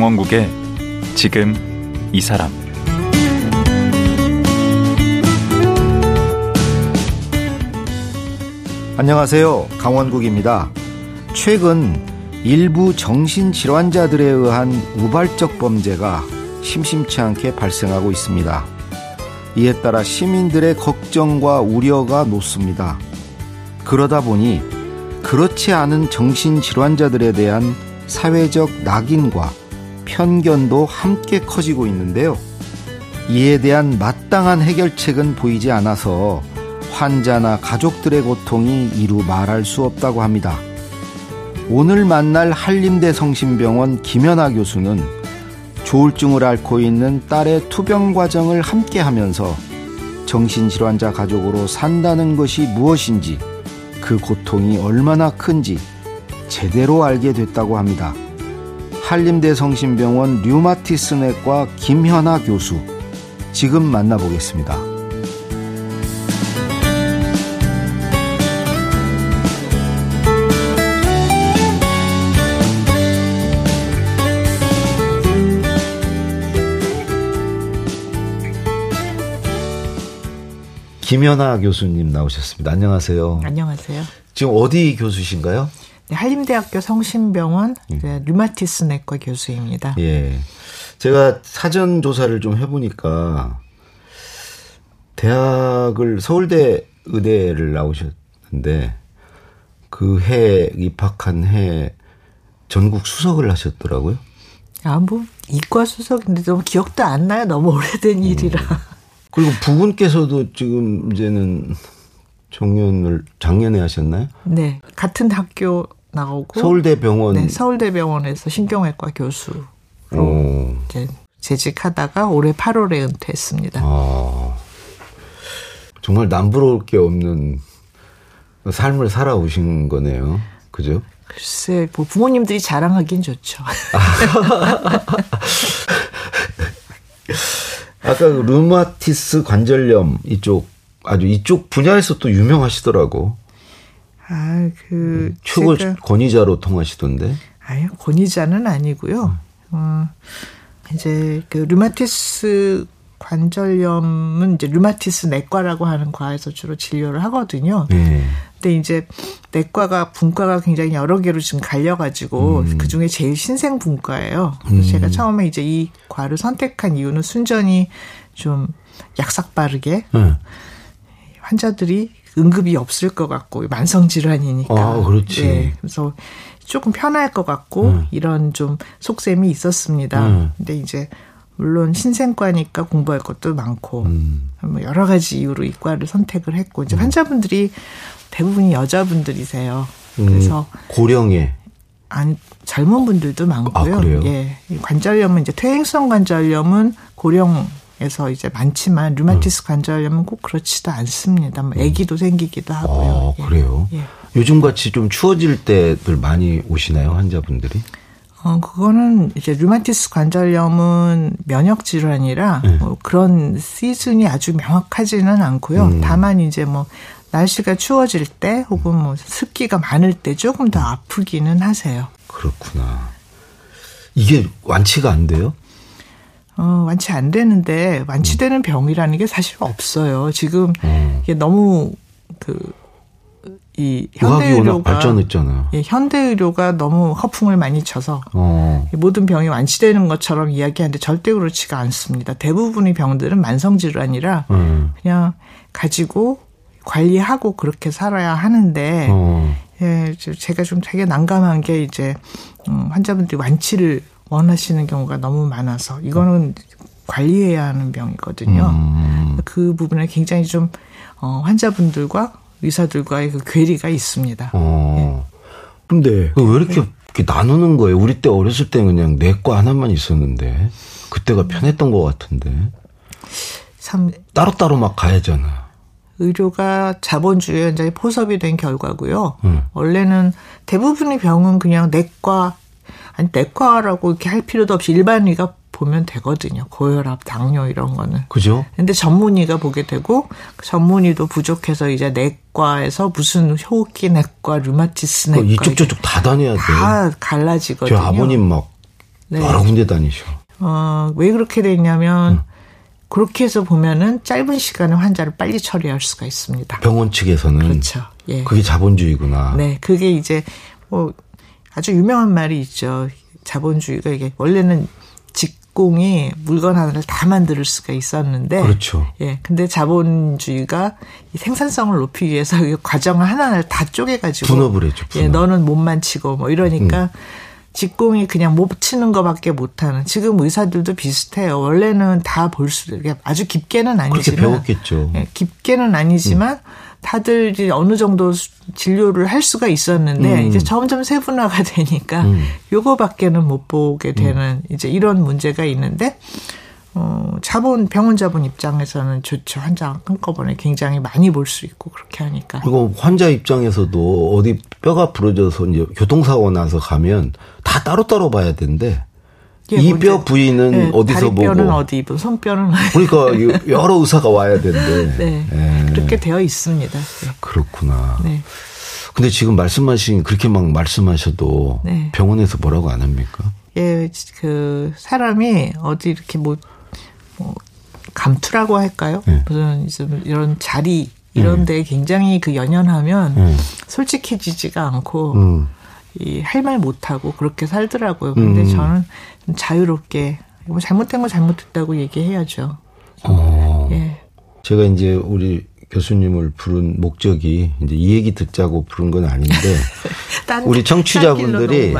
강원국의 지금 이 사람 안녕하세요. 강원국입니다. 최근 일부 정신질환자들에 의한 우발적 범죄가 심심치 않게 발생하고 있습니다. 이에 따라 시민들의 걱정과 우려가 높습니다. 그러다 보니 그렇지 않은 정신질환자들에 대한 사회적 낙인과 편견도 함께 커지고 있는데요. 이에 대한 마땅한 해결책은 보이지 않아서 환자나 가족들의 고통이 이루 말할 수 없다고 합니다. 오늘 만날 한림대 성심병원 김연아 교수는 조울증을 앓고 있는 딸의 투병 과정을 함께 하면서 정신질환자 가족으로 산다는 것이 무엇인지 그 고통이 얼마나 큰지 제대로 알게 됐다고 합니다. 한림대 성심병원 류마티스내과 김현아 교수 지금 만나보겠습니다. 김연아 교수님 나오셨습니다. 안녕하세요. 안녕하세요. 지금 어디 교수신가요? 네, 한림대학교 성심병원 네, 류마티스 내과 교수입니다. 예. 제가 사전 조사를 좀 해보니까 대학을 서울대 의대를 나오셨는데 그 해 입학한 해 전국 수석을 하셨더라고요. 아, 뭐 이과 수석인데 너무 기억도 안 나요. 너무 오래된 일이라. 음. 그리고 부군께서도 지금 이제는 정년을 작년에 하셨나요? 네, 같은 학교 나오고 서울대병원 네, 서울대병원에서 신경외과 교수로 오. 이제 재직하다가 올해 8월에 은퇴했습니다. 아, 정말 남부러울 게 없는 삶을 살아오신 거네요. 그죠? 글쎄, 뭐 부모님들이 자랑하긴 좋죠. 아까 그 류마티스 관절염 이쪽 아주 이쪽 분야에서 또 유명하시더라고. 아, 그 최고 권위자로 통하시던데. 아유, 권위자는 아니고요. 어, 이제 그 류마티스 관절염은 이제 류마티스 내과라고 하는 과에서 주로 진료를 하거든요. 네. 근데 이제 내과가 분과가 굉장히 여러 개로 지금 갈려가지고 음. 그 중에 제일 신생 분과예요. 음. 제가 처음에 이제 이 과를 선택한 이유는 순전히 좀 약삭 빠르게 네. 환자들이 응급이 없을 것 같고 만성 질환이니까. 아, 그렇지. 네. 그래서 조금 편할 것 같고 음. 이런 좀 속셈이 있었습니다. 음. 근데 이제 물론 신생과니까 공부할 것도 많고 음. 뭐 여러 가지 이유로 이과를 선택을 했고 이제 음. 환자분들이 대부분이 여자분들이세요. 음. 그래서 고령에 아니 젊은 분들도 많고요. 아, 예. 관절염은 이제 퇴행성 관절염은 고령 에서 이제 많지만 류마티스 음. 관절염은 꼭 그렇지도 않습니다. 뭐 음. 아기도 생기기도 하고요. 아, 그래요. 예. 요즘 같이 좀 추워질 때들 많이 오시나요, 환자분들이? 어, 그거는 이제 류마티스 관절염은 면역 질환이라 네. 뭐 그런 시즌이 아주 명확하지는 않고요. 음. 다만 이제 뭐 날씨가 추워질 때 혹은 뭐 습기가 많을 때 조금 더 아프기는 하세요. 그렇구나. 이게 완치가 안 돼요? 어, 완치 안 되는데 완치되는 음. 병이라는 게 사실 없어요. 지금 음. 이게 너무 그 이 현대 의료가 발전했잖아요. 예, 현대 의료가 너무 허풍을 많이 쳐서 어. 모든 병이 완치되는 것처럼 이야기하는데 절대 그렇지가 않습니다. 대부분의 병들은 만성 질환이라 음. 그냥 가지고 관리하고 그렇게 살아야 하는데 어. 예, 제가 좀 되게 난감한 게 이제 음, 환자분들이 완치를 원하시는 경우가 너무 많아서 이거는 관리해야 하는 병이거든요. 음. 그 부분에 굉장히 좀 어, 환자분들과 의사들과의 그 괴리가 있습니다. 어. 예. 근데 왜 이렇게, 네. 이렇게 나누는 거예요? 우리 때 어렸을 때 그냥 내과 하나만 있었는데 그때가 편했던 것 같은데. 참 따로따로 막 가야잖아. 의료가 자본주의 현장에 포섭이 된 결과고요. 음. 원래는 대부분의 병은 그냥 내과 아니 내과라고 이렇게 할 필요도 없이 일반 의가 보면 되거든요. 고혈압, 당뇨 이런 거는. 그죠? 근데 전문의가 보게 되고 전문의도 부족해서 이제 내과에서 무슨 호흡기 내과, 류마티스 내과 이쪽 저쪽 다 다녀야 돼. 다 갈라지거든요. 저 아버님 막 네. 여러 군데 다니셔. 어, 왜 그렇게 됐냐면 응. 그렇게 해서 보면은 짧은 시간에 환자를 빨리 처리할 수가 있습니다. 병원 측에서는 그렇죠. 예. 그게 자본주의구나. 네, 그게 이제 뭐 아주 유명한 말이 있죠. 자본주의가 이게 원래는 직공이 물건 하나를 다 만들 수가 있었는데 그렇죠. 예. 근데 자본주의가 이 생산성을 높이기 위해서 이 과정을 하나하나 다 쪼개 가지고 분업을 해줘. 분업. 예, 너는 몸만 치고 뭐 이러니까 음. 직공이 그냥 못 치는 것밖에 못하는 지금 의사들도 비슷해요. 원래는 다 볼 수, 아주 깊게는 아니지만 그렇게 배웠겠죠. 예, 깊게는 아니지만 음. 다들 이제 어느 정도 진료를 할 수가 있었는데 음. 이제 점점 세분화가 되니까 음. 요거밖에는 못 보게 되는 음. 이제 이런 문제가 있는데 어, 자본, 병원 자본 입장에서는 좋죠. 환자 한꺼번에 굉장히 많이 볼 수 있고, 그렇게 하니까. 그리고 환자 입장에서도 어디 뼈가 부러져서 이제 교통사고 나서 가면 다 따로따로 봐야 되는데, 이뼈 부위는 네, 어디서 보고 뼈는 어디 입은 손뼈는 그러니까 여러 의사가 와야 되는데 네, 네. 그렇게 되어 있습니다. 네. 그렇구나. 네. 근데 지금 말씀하신 그렇게 막 말씀하셔도 네. 병원에서 뭐라고 안 합니까? 예, 그 사람이 어디 이렇게 뭐, 뭐 감투라고 할까요? 네. 무슨 이런 자리 이런 데 굉장히 그 연연하면 솔직해지지가 않고 음. 이할 말 못하고 그렇게 살더라고요. 근데 음. 저는 자유롭게 뭐 잘못된 거 잘못했다고 얘기해야죠. 어. 예. 제가 이제 우리 교수님을 부른 목적이 이제 이 얘기 듣자고 부른 건 아닌데 우리 청취자분들이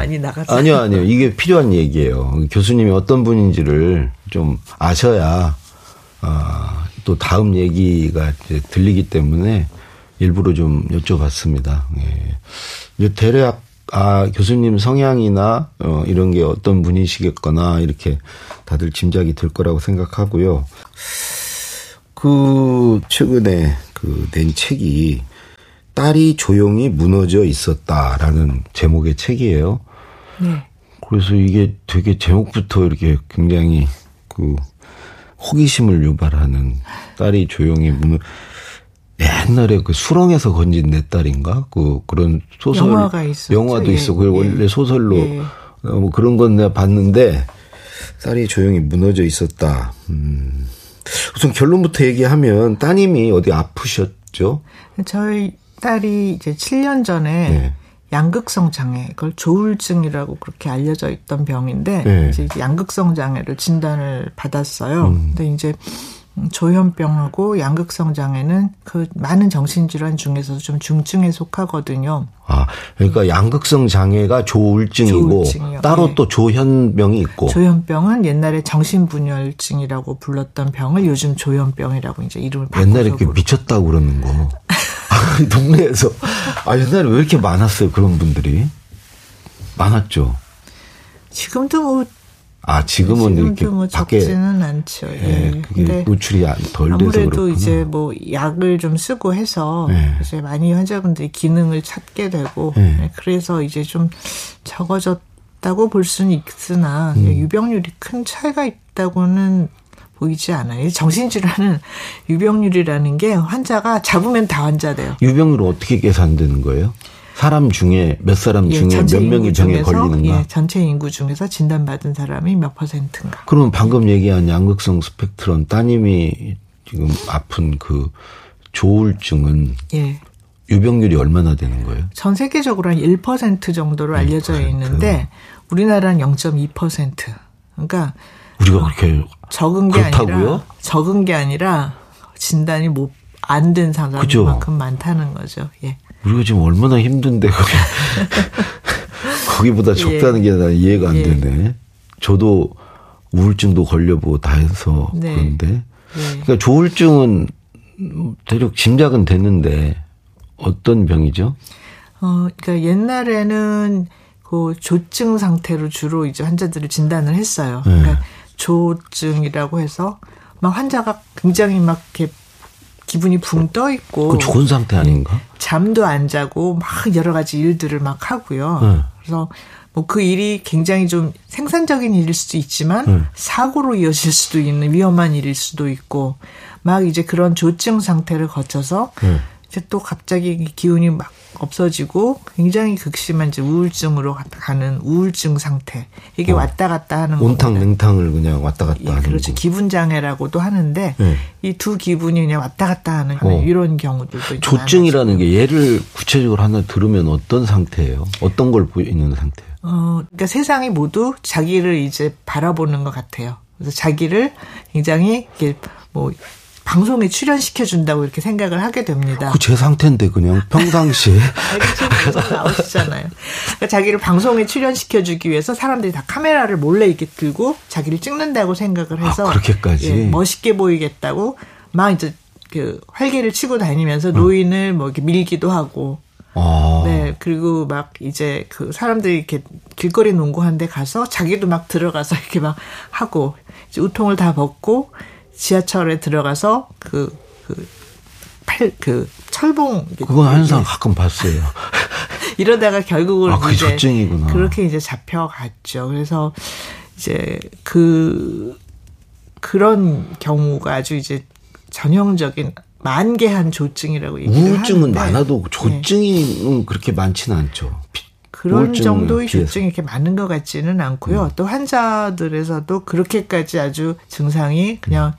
아니요 아니요 이게 필요한 얘기예요. 교수님이 어떤 분인지를 좀 아셔야 아, 또 다음 얘기가 이제 들리기 때문에 일부러 좀 여쭤봤습니다. 예. 대략 아, 교수님 성향이나, 어, 이런 게 어떤 분이시겠거나, 이렇게 다들 짐작이 들 거라고 생각하고요. 그, 최근에 그 낸 책이 딸이 조용히 무너져 있었다라는 제목의 책이에요. 네. 그래서 이게 되게 제목부터 이렇게 굉장히 그 호기심을 유발하는 딸이 조용히 무너 옛날에 그 수렁에서 건진 내 딸인가 그 그런 소설 영화가 있었죠. 영화도 예. 있어. 그 예. 원래 소설로 예. 어, 뭐 그런 건 내가 봤는데 딸이 조용히 무너져 있었다. 음. 우선 결론부터 얘기하면 따님이 어디 아프셨죠? 저희 딸이 이제 7년 전에 네. 양극성 장애, 그걸 조울증이라고 그렇게 알려져 있던 병인데 네. 이제 양극성 장애를 진단을 받았어요. 음. 근데 이제 조현병하고 양극성 장애는 그 많은 정신질환 중에서도 좀 중증에 속하거든요. 아, 그러니까 양극성 장애가 조울증이고 조울증이요. 따로 네. 또 조현병이 있고. 조현병은 옛날에 정신분열증이라고 불렀던 병을 요즘 조현병이라고 이제 이름을 바꿔서 옛날에 이렇게 미쳤다고 그러는 거. 동네에서 아 옛날에 왜 이렇게 많았어요 그런 분들이 많았죠. 지금도 뭐 아 지금은 이렇게 뭐 밖에 적지는 않죠. 예, 예. 그게 노출이 덜 돼서 아무래도 그렇구나. 이제 뭐 약을 좀 쓰고 해서 예. 이제 많이 환자분들이 기능을 찾게 되고 예. 네, 그래서 이제 좀 적어졌다고 볼 수는 있으나 음. 유병률이 큰 차이가 있다고는 보이지 않아요. 정신질환은 유병률이라는 게 환자가 잡으면 다 환자돼요. 유병률은 어떻게 계산되는 거예요? 사람 중에 몇 사람 예, 중에 예, 몇 명이 병에 걸리는가? 예, 전체 인구 중에서 진단받은 사람이 몇 퍼센트인가? 그러면 방금 얘기한 양극성 스펙트럼 따님이 지금 아픈 그 조울증은 예. 유병률이 얼마나 되는 거예요? 전 세계적으로 한 1% 정도로 1%. 알려져 있는데 우리나라는 0.2%. 그러니까 우리가 그렇게 적은 게 그렇다고요? 아니라 적은 게 아니라 진단이 못 안 된 사람만큼 많다는 거죠. 예. 우리가 지금 얼마나 힘든데 거기 거기보다 적다는 예. 게난 이해가 안 예. 되네. 저도 우울증도 걸려보고 다 해서 네. 그런데 네. 그러니까 조울증은 대략 짐작은 됐는데 어떤 병이죠? 어, 그러니까 옛날에는 그 조증 상태로 주로 이제 환자들을 진단을 했어요. 네. 그러니까 조증이라고 해서 막 환자가 굉장히 막 이렇게 기분이 붕 떠 있고 그 좋은 상태 아닌가? 잠도 안 자고 막 여러 가지 일들을 막 하고요. 네. 그래서 뭐 그 일이 굉장히 좀 생산적인 일일 수도 있지만 네. 사고로 이어질 수도 있는 위험한 일일 수도 있고 막 이제 그런 조증 상태를 거쳐서 네. 이제 또 갑자기 기운이 막 없어지고 굉장히 극심한 이제 우울증으로 가는 우울증 상태. 이게 어. 왔다 갔다 하는 온탕 냉탕을 그냥 왔다 갔다 예, 하는 그렇죠. 거. 기분 장애라고도 하는데 네. 이두 기분이 그냥 왔다 갔다 하는 어. 이런 경우들도 조증이라는 게 예를 구체적으로 하나 들으면 어떤 상태예요? 어떤 걸 보이는 상태예요? 어, 그러니까 세상이 모두 자기를 이제 바라보는 것 같아요. 그래서 자기를 굉장히 이렇게 뭐 방송에 출연시켜 준다고 이렇게 생각을 하게 됩니다. 그 제 상태인데 그냥 평상시에 나오시잖아요. 그러니까 자기를 방송에 출연시켜 주기 위해서 사람들이 다 카메라를 몰래 이렇게 들고 자기를 찍는다고 생각을 해서 아, 그렇게까지 예, 멋있게 보이겠다고 막 이제 그 활개를 치고 다니면서 노인을 뭐 이렇게 밀기도 하고 아. 네, 그리고 막 이제 그 사람들이 이렇게 길거리 농구하는데 가서 자기도 막 들어가서 이렇게 막 하고 이제 우통을 다 벗고 지하철에 들어가서 그, 그, 팔, 그, 철봉. 그건 항상 가끔 봤어요. 이러다가 결국은. 아, 그 이제 조증이구나. 그렇게 이제 잡혀갔죠. 그래서 이제 그, 그런 경우가 아주 이제 전형적인 만개한 조증이라고 얘기를 우울증은 하는데. 많아도 조증이 네. 그렇게 많지는 않죠. 그런 정도의 조증이 이렇게 많은 것 같지는 않고요. 음. 또 환자들에서도 그렇게까지 아주 증상이 그냥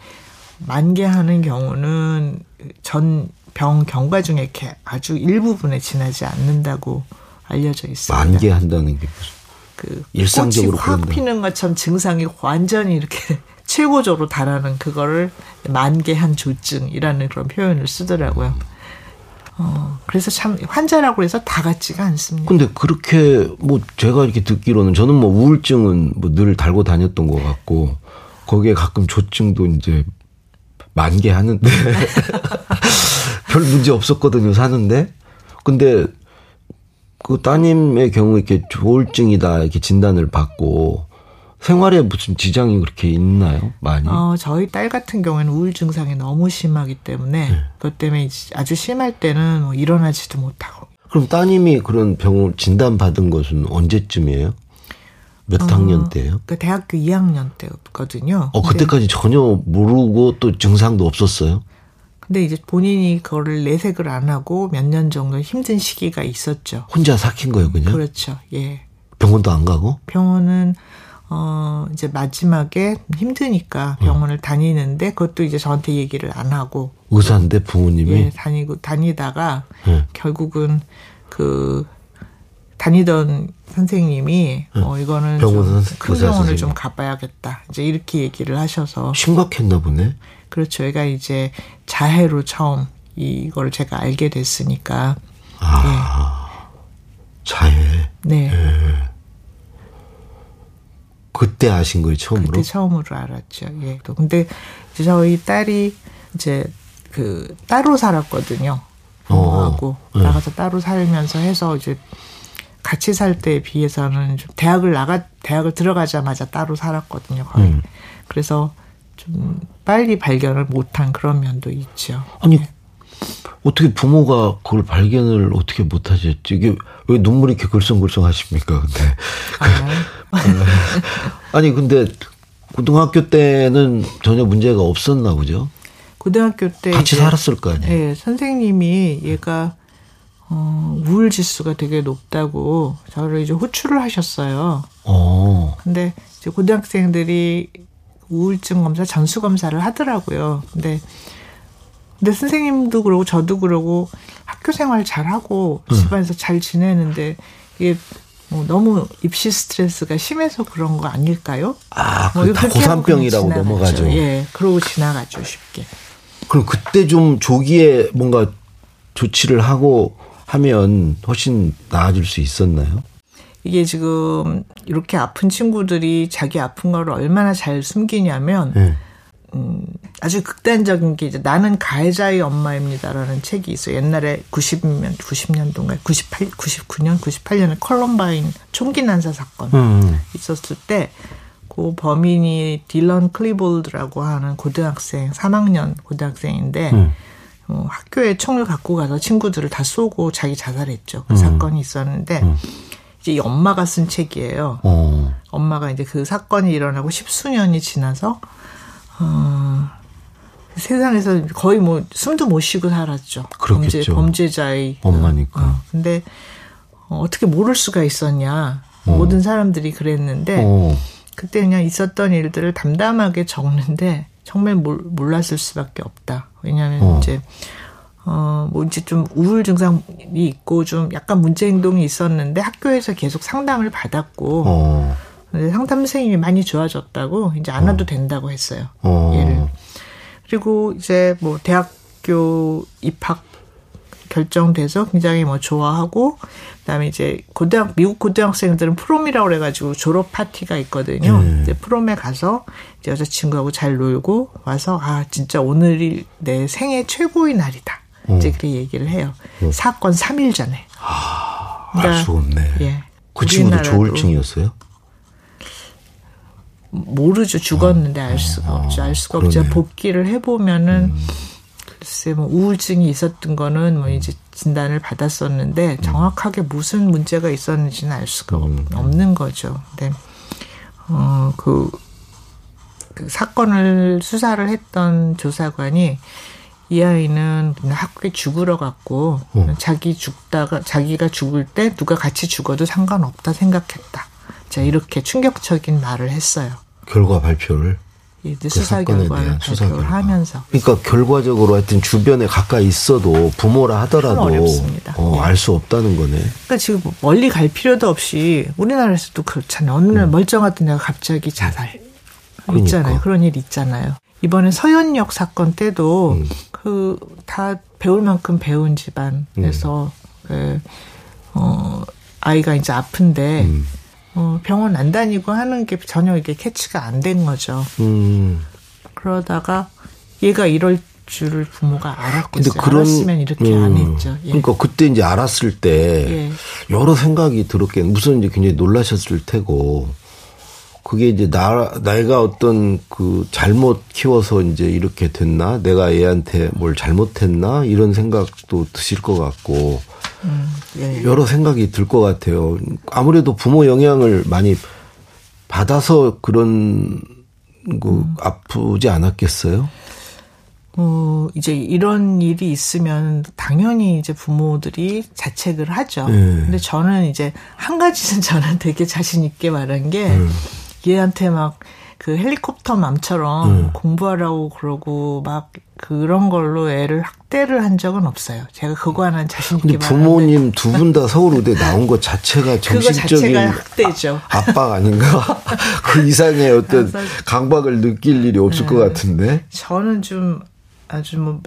만개하는 경우는 전 병 경과 중에 이렇게 아주 일부분에 지나지 않는다고 알려져 있습니다. 만개한다는 게 무슨 그 일상적으로 꽃이 확 피는 것처럼 증상이 완전히 이렇게 최고조로 달하는 그거를 만개한 조증이라는 그런 표현을 쓰더라고요. 어, 그래서 참 환자라고 해서 다 같지가 않습니다. 근데 그렇게 뭐 제가 이렇게 듣기로는 저는 뭐 우울증은 뭐 늘 달고 다녔던 것 같고 거기에 가끔 조증도 이제 만개 하는데 별 문제 없었거든요 사는데 근데 그 따님의 경우 이렇게 조울증이다 이렇게 진단을 받고 생활에 무슨 지장이 그렇게 있나요? 많이? 어, 저희 딸 같은 경우에는 우울 증상이 너무 심하기 때문에 네. 그것 때문에 아주 심할 때는 뭐 일어나지도 못하고. 그럼 따님이 그런 병을 진단 받은 것은 언제쯤이에요? 몇 어, 학년 때예요? 그 대학교 2학년 때거든요. 어, 그때까지 전혀 모르고 또 증상도 없었어요? 근데 이제 본인이 그거를 내색을 안 하고 몇 년 정도 힘든 시기가 있었죠. 혼자 삭힌 거예요, 그냥? 그렇죠. 예. 병원도 안 가고? 병원은 어, 이제 마지막에 힘드니까 병원을 어. 다니는데 그것도 이제 저한테 얘기를 안 하고. 의사인데 부모님이? 예, 다니고, 다니다가 네. 결국은 그 다니던 선생님이 네. 어, 이거는 병원 큰 병원을 좀 가봐야겠다. 이제 이렇게 얘기를 하셔서. 심각했나 보네? 그렇죠. 얘가 이제 자해로 처음 이걸 제가 알게 됐으니까. 아. 예. 자해. 네. 예. 그때 아신 거예요, 처음으로? 그때 처음으로 알았죠. 예. 또 근데 저희 딸이 이제 그 따로 살았거든요. 부모하고 어, 네. 나가서 따로 살면서 해서 이제 같이 살 때에 비해서는 좀 대학을 나가 대학을 들어가자마자 따로 살았거든요. 거의. 음. 그래서 좀 빨리 발견을 못한 그런 면도 있죠. 아니 네. 어떻게 부모가 그걸 발견을 어떻게 못하셨지? 이게 왜 눈물이 이렇게 글썽글썽 하십니까? 근데 아, 아니 근데 고등학교 때는 전혀 문제가 없었나 보죠. 고등학교 때 같이 살았을 거 아니에요. 네, 선생님이 얘가 어, 우울 지수가 되게 높다고 저를 이제 호출을 하셨어요. 어. 근데 이제 고등학생들이 우울증 검사 전수 검사를 하더라고요. 근데 근데 선생님도 그러고 저도 그러고 학교 생활 잘하고 음. 집안에서 잘 지내는데 이게 뭐 너무 입시 스트레스가 심해서 그런 거 아닐까요? 아, 뭐 다 고산병이라고 넘어가죠. 예, 그러고 지나가죠 쉽게. 그럼 그때 좀 조기에 뭔가 조치를 하고 하면 훨씬 나아질 수 있었나요? 이게 지금 이렇게 아픈 친구들이 자기 아픈 거를 얼마나 잘 숨기냐면 네. 음, 아주 극단적인 게 이제 나는 가해자의 엄마입니다라는 책이 있어요. 옛날에 90년 90년도인가 98 99년 98년에 컬럼바인 총기 난사 사건 음. 있었을 때 그 범인이 딜런 클리볼드라고 하는 고등학생 3학년 고등학생인데 음. 어, 학교에 총을 갖고 가서 친구들을 다 쏘고 자기 자살했죠. 그 음. 사건이 있었는데 음. 이제 엄마가 쓴 책이에요. 어. 엄마가 이제 그 사건이 일어나고 십수년이 지나서 어, 세상에서 거의 뭐 숨도 못 쉬고 살았죠. 그렇겠죠. 범죄, 범죄 자의 엄마니까. 어, 근데 어떻게 모를 수가 있었냐. 어. 모든 사람들이 그랬는데 어. 그때 그냥 있었던 일들을 담담하게 적는데 정말 몰, 몰랐을 수밖에 없다. 왜냐하면 어. 이제 어, 뭐 이제 좀 우울 증상이 있고 좀 약간 문제 행동이 있었는데 학교에서 계속 상담을 받았고 어. 상담 선생님이 많이 좋아졌다고 이제 안 와도 어. 된다고 했어요. 어. 얘를. 그리고 이제 뭐 대학교 입학 결정돼서 굉장히 뭐 좋아하고 그다음에 이제 고등학 미국 고등학생들은 프롬이라고 그래가지고 졸업 파티가 있거든요. 음. 이제 프롬에 가서 이제 여자친구하고 잘 놀고 와서 아 진짜 오늘이 내 생애 최고의 날이다. 음. 이제 그렇게 얘기를 해요. 음. 사건 3일 전에. 아, 그러니까, 알수 없네. 예. 그 친구도 조울증이었어요? 모르죠. 죽었는데 알 수가 아, 없죠. 알 수가. 없죠. 복귀를 해보면은 음. 글쎄 뭐 우울증이 있었던 거는 뭐 이제 진단을 받았었는데 음. 정확하게 무슨 문제가 있었는지는 알 수가 음. 없는 거죠. 근데 어그 그 사건을 수사를 했던 조사관이 이 아이는 그냥 학교에 죽으러 갔고 어. 자기 죽다가 자기가 죽을 때 누가 같이 죽어도 상관없다 생각했다. 자 이렇게 충격적인 말을 했어요. 결과 발표를 그 수사 결과를 수사 결과. 하면서. 그러니까 결과적으로 하여튼 주변에 가까이 있어도 부모라 하더라도. 어, 네. 알수 없다는 거네. 그러니까 지금 멀리 갈 필요도 없이 우리나라에서도 그렇잖아요. 어느 날 음. 멀쩡하던 내가 갑자기 자살 그러니까. 있잖아요. 그런 일 있잖아요. 이번에 서현역 사건 때도 음. 그다 배울 만큼 배운 집안에서 음. 그, 어, 아이가 이제 아픈데 음. 어, 병원 안 다니고 하는 게 전혀 이게 캐치가 안 된 거죠. 음. 그러다가 얘가 이럴 줄을 부모가 알았겠어요. 근데 그런, 알았으면 이렇게 음, 안 했죠. 예. 그러니까 그때 이제 알았을 때 예. 여러 생각이 들었겠. 무슨 이제 굉장히 놀라셨을 테고 그게 이제 나, 내가 어떤 그 잘못 키워서 이제 이렇게 됐나? 내가 얘한테 뭘 잘못했나? 이런 생각도 드실 것 같고. 음, 예. 여러 생각이 들 것 같아요. 아무래도 부모 영향을 많이 받아서 그런 그 음. 아프지 않았겠어요? 어, 이제 이런 일이 있으면 당연히 이제 부모들이 자책을 하죠. 네. 근데 저는 이제 한 가지는 저는 되게 자신 있게 말한 게 네. 얘한테 막 그 헬리콥터 맘처럼 음. 공부하라고 그러고 막 그런 걸로 애를 학대를 한 적은 없어요. 제가 그거 하나 자신 있게 말하는데 부모님 두 분 다 서울 의대 나온 것 자체가 정신적인 학대죠. 아, 압박 아닌가? 그 이상의 어떤 강박을 느낄 일이 없을 네. 것 같은데. 저는 좀 아주 뭐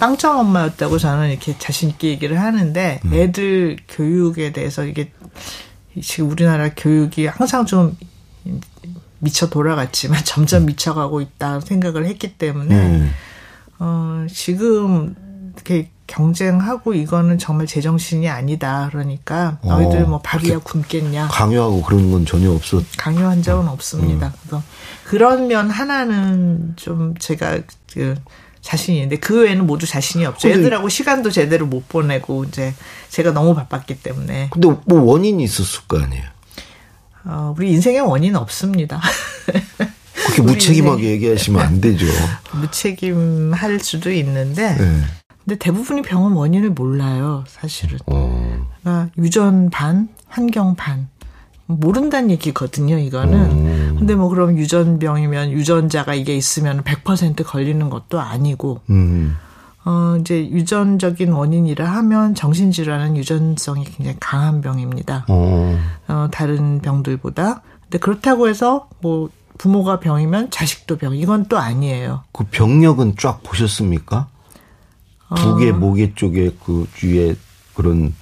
빵점 엄마였다고 저는 이렇게 자신 있게 얘기를 하는데 음. 애들 교육에 대해서 이게 지금 우리나라 교육이 항상 좀 미쳐 돌아갔지만 점점 미쳐가고 있다 생각을 했기 때문에 음. 어 지금 이렇게 경쟁하고 이거는 정말 제정신이 아니다. 그러니까 너희들 어, 뭐 밥이야 굶겠냐. 강요하고 그런 건 전혀 없었. 강요한 적은 없습니다. 음. 그래서 그런 면 하나는 좀 제가 그 자신이 있는데 그 외에는 모두 자신이 없죠. 애들하고 시간도 제대로 못 보내고 이제 제가 너무 바빴기 때문에. 근데 뭐 원인이 있었을 거 아니에요. 어, 우리 인생에 원인 없습니다. 그렇게 무책임하게 얘기하시면 안 되죠. 무책임할 수도 있는데, 네. 근데 대부분이 병원 원인을 몰라요, 사실은. 어. 그러니까 유전 반, 환경 반. 모른다는 얘기거든요, 이거는. 음. 근데 뭐 그럼 유전병이면 유전자가 이게 있으면 100% 걸리는 것도 아니고, 음. 어, 이제 유전적인 원인이라 하면 정신질환은 유전성이 굉장히 강한 병입니다. 어. 어, 다른 병들보다. 근데 그렇다고 해서 뭐 부모가 병이면 자식도 병. 이건 또 아니에요. 그 병력은 쫙 보셨습니까? 두개 어. 모개 쪽에 그 뒤에 그런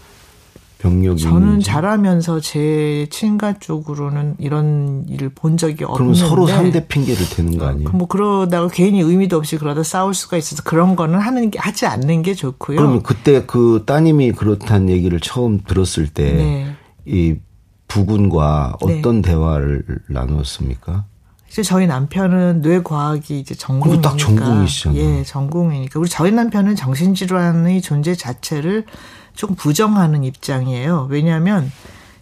병력이 저는. 자라면서 제 친가 쪽으로는 이런 일을 본 적이 없는데 그럼 서로 상대 핑계를 대는 거 아니에요? 뭐 그러다가 괜히 의미도 없이 그러다 싸울 수가 있어서 그런 거는 하는 게 하지 않는 게 좋고요. 그러면 그때 그 따님이 그렇다는 얘기를 처음 들었을 때이 네. 부군과 어떤 네. 대화를 나누었습니까? 이제 저희 남편은 뇌과학이 이제 전공이니까. 딱 전공이시잖아요. 예, 전공이니까. 우리 저희 남편은 정신질환의 존재 자체를 조금 부정하는 입장이에요. 왜냐하면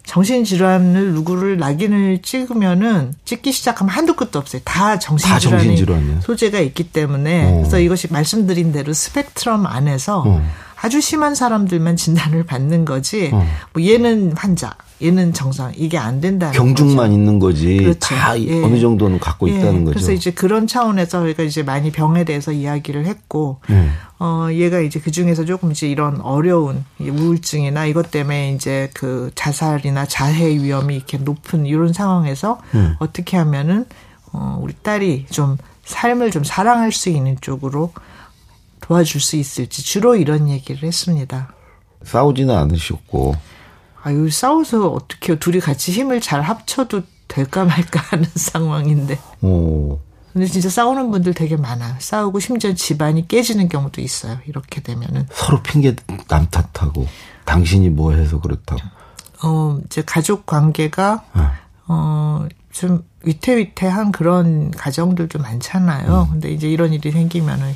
정신질환을 누구를 낙인을 찍으면은 찍기 시작하면 한두 끝도 없어요. 다 정신질환이. 소재가 있기 때문에 어. 그래서 이것이 말씀드린 대로 스펙트럼 안에서 어. 아주 심한 사람들만 진단을 받는 거지. 어. 뭐 얘는 환자, 얘는 정상 이게 안 된다는 경중만 거죠. 있는 거지. 그렇죠. 다 예. 어느 정도는 갖고 예. 있다는 거죠. 그래서 이제 그런 차원에서 저희가 이제 많이 병에 대해서 이야기를 했고, 예. 어 얘가 이제 그 중에서 조금 이제 이런 어려운 우울증이나 이것 때문에 이제 그 자살이나 자해 위험이 이렇게 높은 이런 상황에서 예. 어떻게 하면은 어 우리 딸이 좀 삶을 좀 사랑할 수 있는 쪽으로 도와줄 수 있을지 주로 이런 얘기를 했습니다. 싸우지는 않으셨고. 아유 싸워서 어떻게요? 둘이 같이 힘을 잘 합쳐도 될까 말까 하는 상황인데. 오. 근데 진짜 싸우는 분들 되게 많아요. 싸우고 심지어 집안이 깨지는 경우도 있어요. 이렇게 되면은 서로 핑계 남 탓하고 당신이 뭐 해서 그렇다고. 어 이제 가족 관계가 네. 어좀 위태위태한 그런 가정들도 많잖아요. 음. 근데 이제 이런 일이 생기면은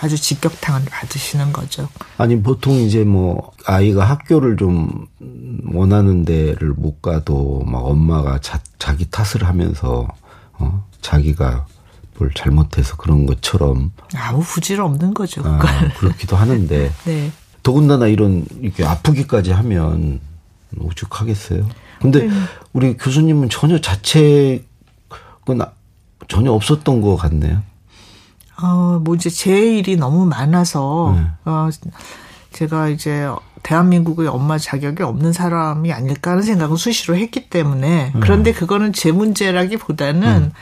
아주 직격탄을 받으시는 거죠. 아니 보통 이제 뭐 아이가 학교를 좀 원하는 데를 못 가도 막 엄마가 자, 자기 탓을 하면서 어 자기가 뭘 잘못해서 그런 것처럼 아무 부질 없는 거죠. 아, 그렇기도 하는데 네. 더군다나 이런 이렇게 아프기까지 하면 오죽하겠어요. 근데 네. 우리 교수님은 전혀 자책은 전혀 없었던 것 같네요. 어, 뭐 이제 제 일이 너무 많아서, 네. 어, 제가 이제 대한민국의 엄마 자격이 없는 사람이 아닐까 하는 생각을 수시로 했기 때문에, 네. 그런데 그거는 제 문제라기 보다는,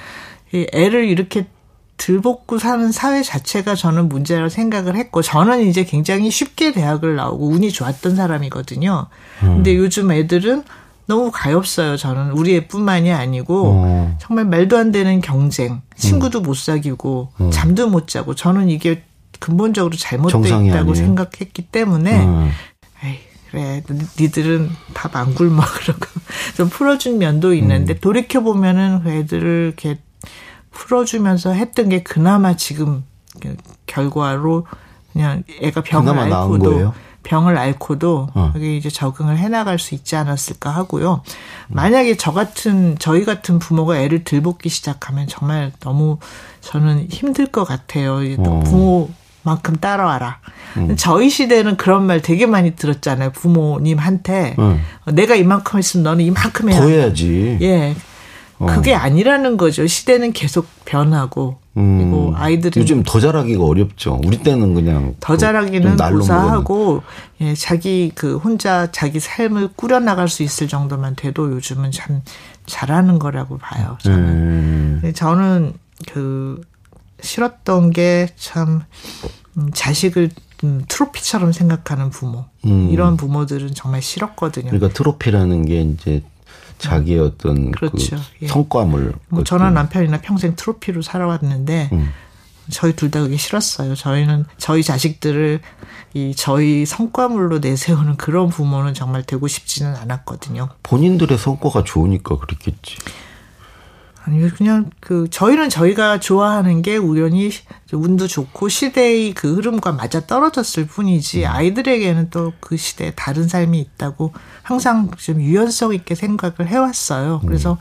네. 이 애를 이렇게 들볶고 사는 사회 자체가 저는 문제라고 생각을 했고, 저는 이제 굉장히 쉽게 대학을 나오고 운이 좋았던 사람이거든요. 근데 음. 요즘 애들은 너무 가엾어요. 저는 우리 애뿐만이 아니고 어. 정말 말도 안 되는 경쟁, 친구도 음. 못 사귀고 음. 잠도 못 자고 저는 이게 근본적으로 잘못되어 있다고 아니에요. 생각했기 때문에 음. 에이, 그래 니들은 밥 안 굶어 그러고 좀 풀어준 면도 있는데 음. 돌이켜 보면은 그 애들을 이렇게 풀어주면서 했던 게 그나마 지금 그 결과로 그냥 애가 병을 앓고도 병을 앓고도 어. 여기 이제 적응을 해나갈 수 있지 않았을까 하고요. 만약에 저 같은 저희 같은 부모가 애를 들볶기 시작하면 정말 너무 저는 힘들 것 같아요. 어. 부모 만큼 따라와라. 음. 저희 시대는 그런 말 되게 많이 들었잖아요. 부모님한테 음. 내가 이만큼 했으면 너는 이만큼 해야 더 해야지. 예. 어. 그게 아니라는 거죠. 시대는 계속 변하고 음, 그리고 아이들이 요즘 더 잘하기가 어렵죠. 우리 때는 그냥 더 잘하기는 고사하고 예, 자기 그 혼자 자기 삶을 꾸려 나갈 수 있을 정도만 돼도 요즘은 참 잘하는 거라고 봐요. 저는 음. 저는 그 싫었던 게참 음, 자식을 음, 트로피처럼 생각하는 부모 음. 이런 부모들은 정말 싫었거든요. 그러니까 트로피라는 게 이제 자기의 어떤 그 그렇죠. 그 예. 성과물. 뭐 저는 남편이나 평생 트로피로 살아왔는데 음. 저희 둘 다 그게 싫었어요. 저희는 저희 자식들을 이 저희 성과물로 내세우는 그런 부모는 정말 되고 싶지는 않았거든요. 본인들의 성과가 좋으니까 그랬겠지. 아니요, 그냥 그 저희는 저희가 좋아하는 게 우연히 운도 좋고 시대의 그 흐름과 맞아 떨어졌을 뿐이지 음. 아이들에게는 또 그 시대에 다른 삶이 있다고 항상 좀 유연성 있게 생각을 해왔어요. 음. 그래서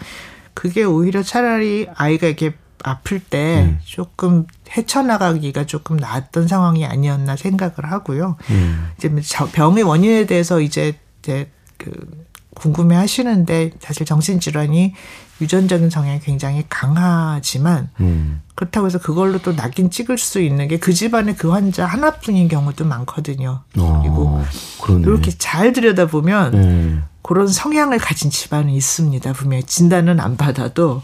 그게 오히려 차라리 아이가 이렇게 아플 때 음. 조금 헤쳐나가기가 조금 나았던 상황이 아니었나 생각을 하고요. 음. 이제 뭐 병의 원인에 대해서 이제 이제 그 궁금해 하시는데 사실 정신질환이 유전적인 성향이 굉장히 강하지만 음. 그렇다고 해서 그걸로 또 낙인 찍을 수 있는 게 그 집안에 그 환자 하나뿐인 경우도 많거든요. 어, 그리고 그러네. 이렇게 잘 들여다보면 네. 그런 성향을 가진 집안은 있습니다. 분명히 진단은 안 받아도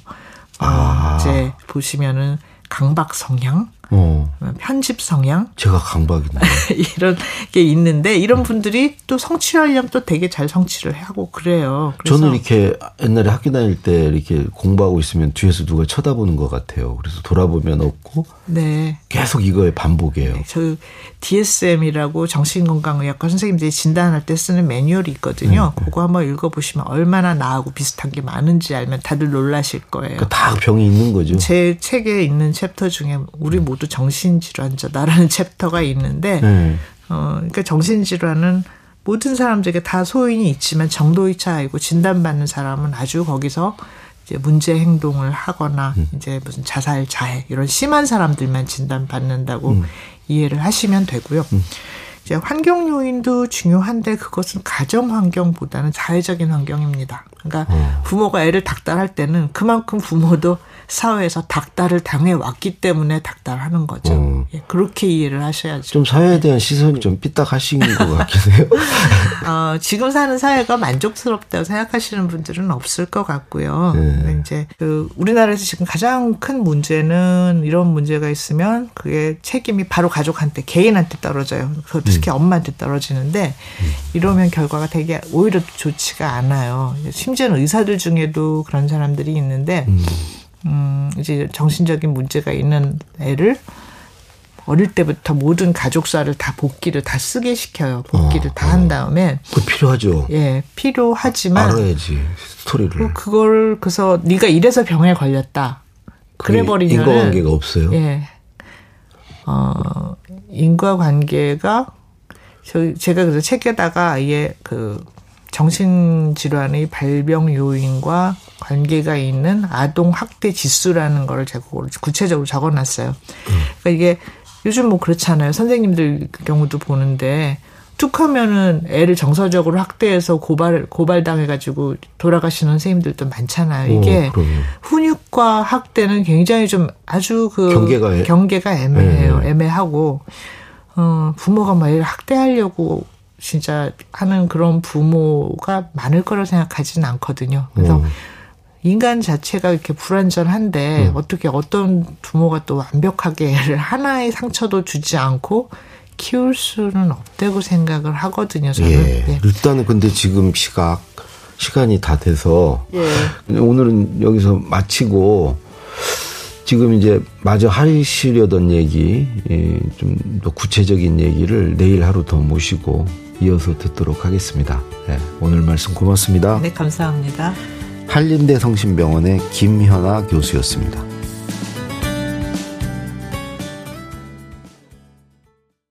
어, 아. 이제 보시면은 강박 성향, 어. 편집 성향. 제가 강박이네. 이런 게 있는데 이런 분들이 또 성취하려면 또 되게 잘 성취를 하고 그래요. 저는 이렇게 옛날에 학교 다닐 때 이렇게 공부하고 있으면 뒤에서 누가 쳐다보는 것 같아요. 그래서 돌아보면 없고 네. 계속 이거의 반복이에요. 네, 저 DSM이라고 정신건강의학과 선생님들이 진단할 때 쓰는 매뉴얼이 있거든요. 네, 네. 그거 한번 읽어보시면 얼마나 나하고 비슷한 게 많은지 알면 다들 놀라실 거예요. 그러니까 다 병이 있는 거죠. 제 책에 있는 챕터 중에 우리 모두 모두 정신질환자다라는 챕터가 있는데, 네. 어, 그러니까 정신질환은 모든 사람들에게 다 소인이 있지만 정도의 차이고 진단받는 사람은 아주 거기서 이제 문제 행동을 하거나 음. 이제 무슨 자살 자해 이런 심한 사람들만 진단받는다고 음. 이해를 하시면 되고요. 음. 이제 환경 요인도 중요한데 그것은 가정 환경보다는 사회적인 환경입니다. 그러니까 어. 부모가 애를 닥달할 때는 그만큼 부모도 사회에서 닥달을 당해 왔기 때문에 닥달하는 거죠. 어. 예, 그렇게 이해를 하셔야죠. 좀 사회에 대한 시선이 좀 삐딱하신 것 같긴 해요. 어, 지금 사는 사회가 만족스럽다고 생각하시는 분들은 없을 것 같고요. 네. 이제 그 우리나라에서 지금 가장 큰 문제는 이런 문제가 있으면 그게 책임이 바로 가족한테 개인한테 떨어져요. 특히 음. 엄마한테 떨어지는데 음. 이러면 결과가 되게 오히려 좋지가 않아요. 심 지어는 의사들 중에도 그런 사람들이 있는데. 음. 음, 이제 정신적인 문제가 있는 애를 어릴 때부터 모든 가족사를 다 복귀를 다 쓰게 시켜요. 복귀를 어, 다한 다음에. 그 필요하죠. 예, 필요하지만. 알아야지 스토리를. 그걸 그래서 네가 이래서 병에 걸렸다. 그래 버리면 인과관계가 없어요. 예. 어, 인과관계가 저 제가 그래서 책에다가 아예 그 정신질환의 발병 요인과 관계가 있는 아동 학대 지수라는 거를 제가 구체적으로 적어놨어요. 그러니까 이게 요즘 뭐 그렇잖아요. 선생님들 경우도 보는데 툭 하면은 애를 정서적으로 학대해서 고발 고발당해가지고 돌아가시는 선생님들도 많잖아요. 이게 오, 훈육과 학대는 굉장히 좀 아주 그 경계가 경계가 애매해요. 네. 애매하고 어 부모가 막 애를 학대하려고 진짜 하는 그런 부모가 많을 거라 생각하지는 않거든요. 그래서 음. 인간 자체가 이렇게 불완전한데 음. 어떻게 어떤 부모가 또 완벽하게 애를 하나의 상처도 주지 않고 키울 수는 없다고 생각을 하거든요. 저는. 예. 네. 일단은 근데 지금 시각 시간이 다 돼서 예. 오늘은 여기서 마치고 지금 이제 마저 하시려던 얘기 예, 좀더 구체적인 얘기를 내일 하루 더 모시고 이어서 듣도록 하겠습니다. 네, 오늘 말씀 고맙습니다. 네, 감사합니다. 한림대 성심병원의 김현아 교수였습니다.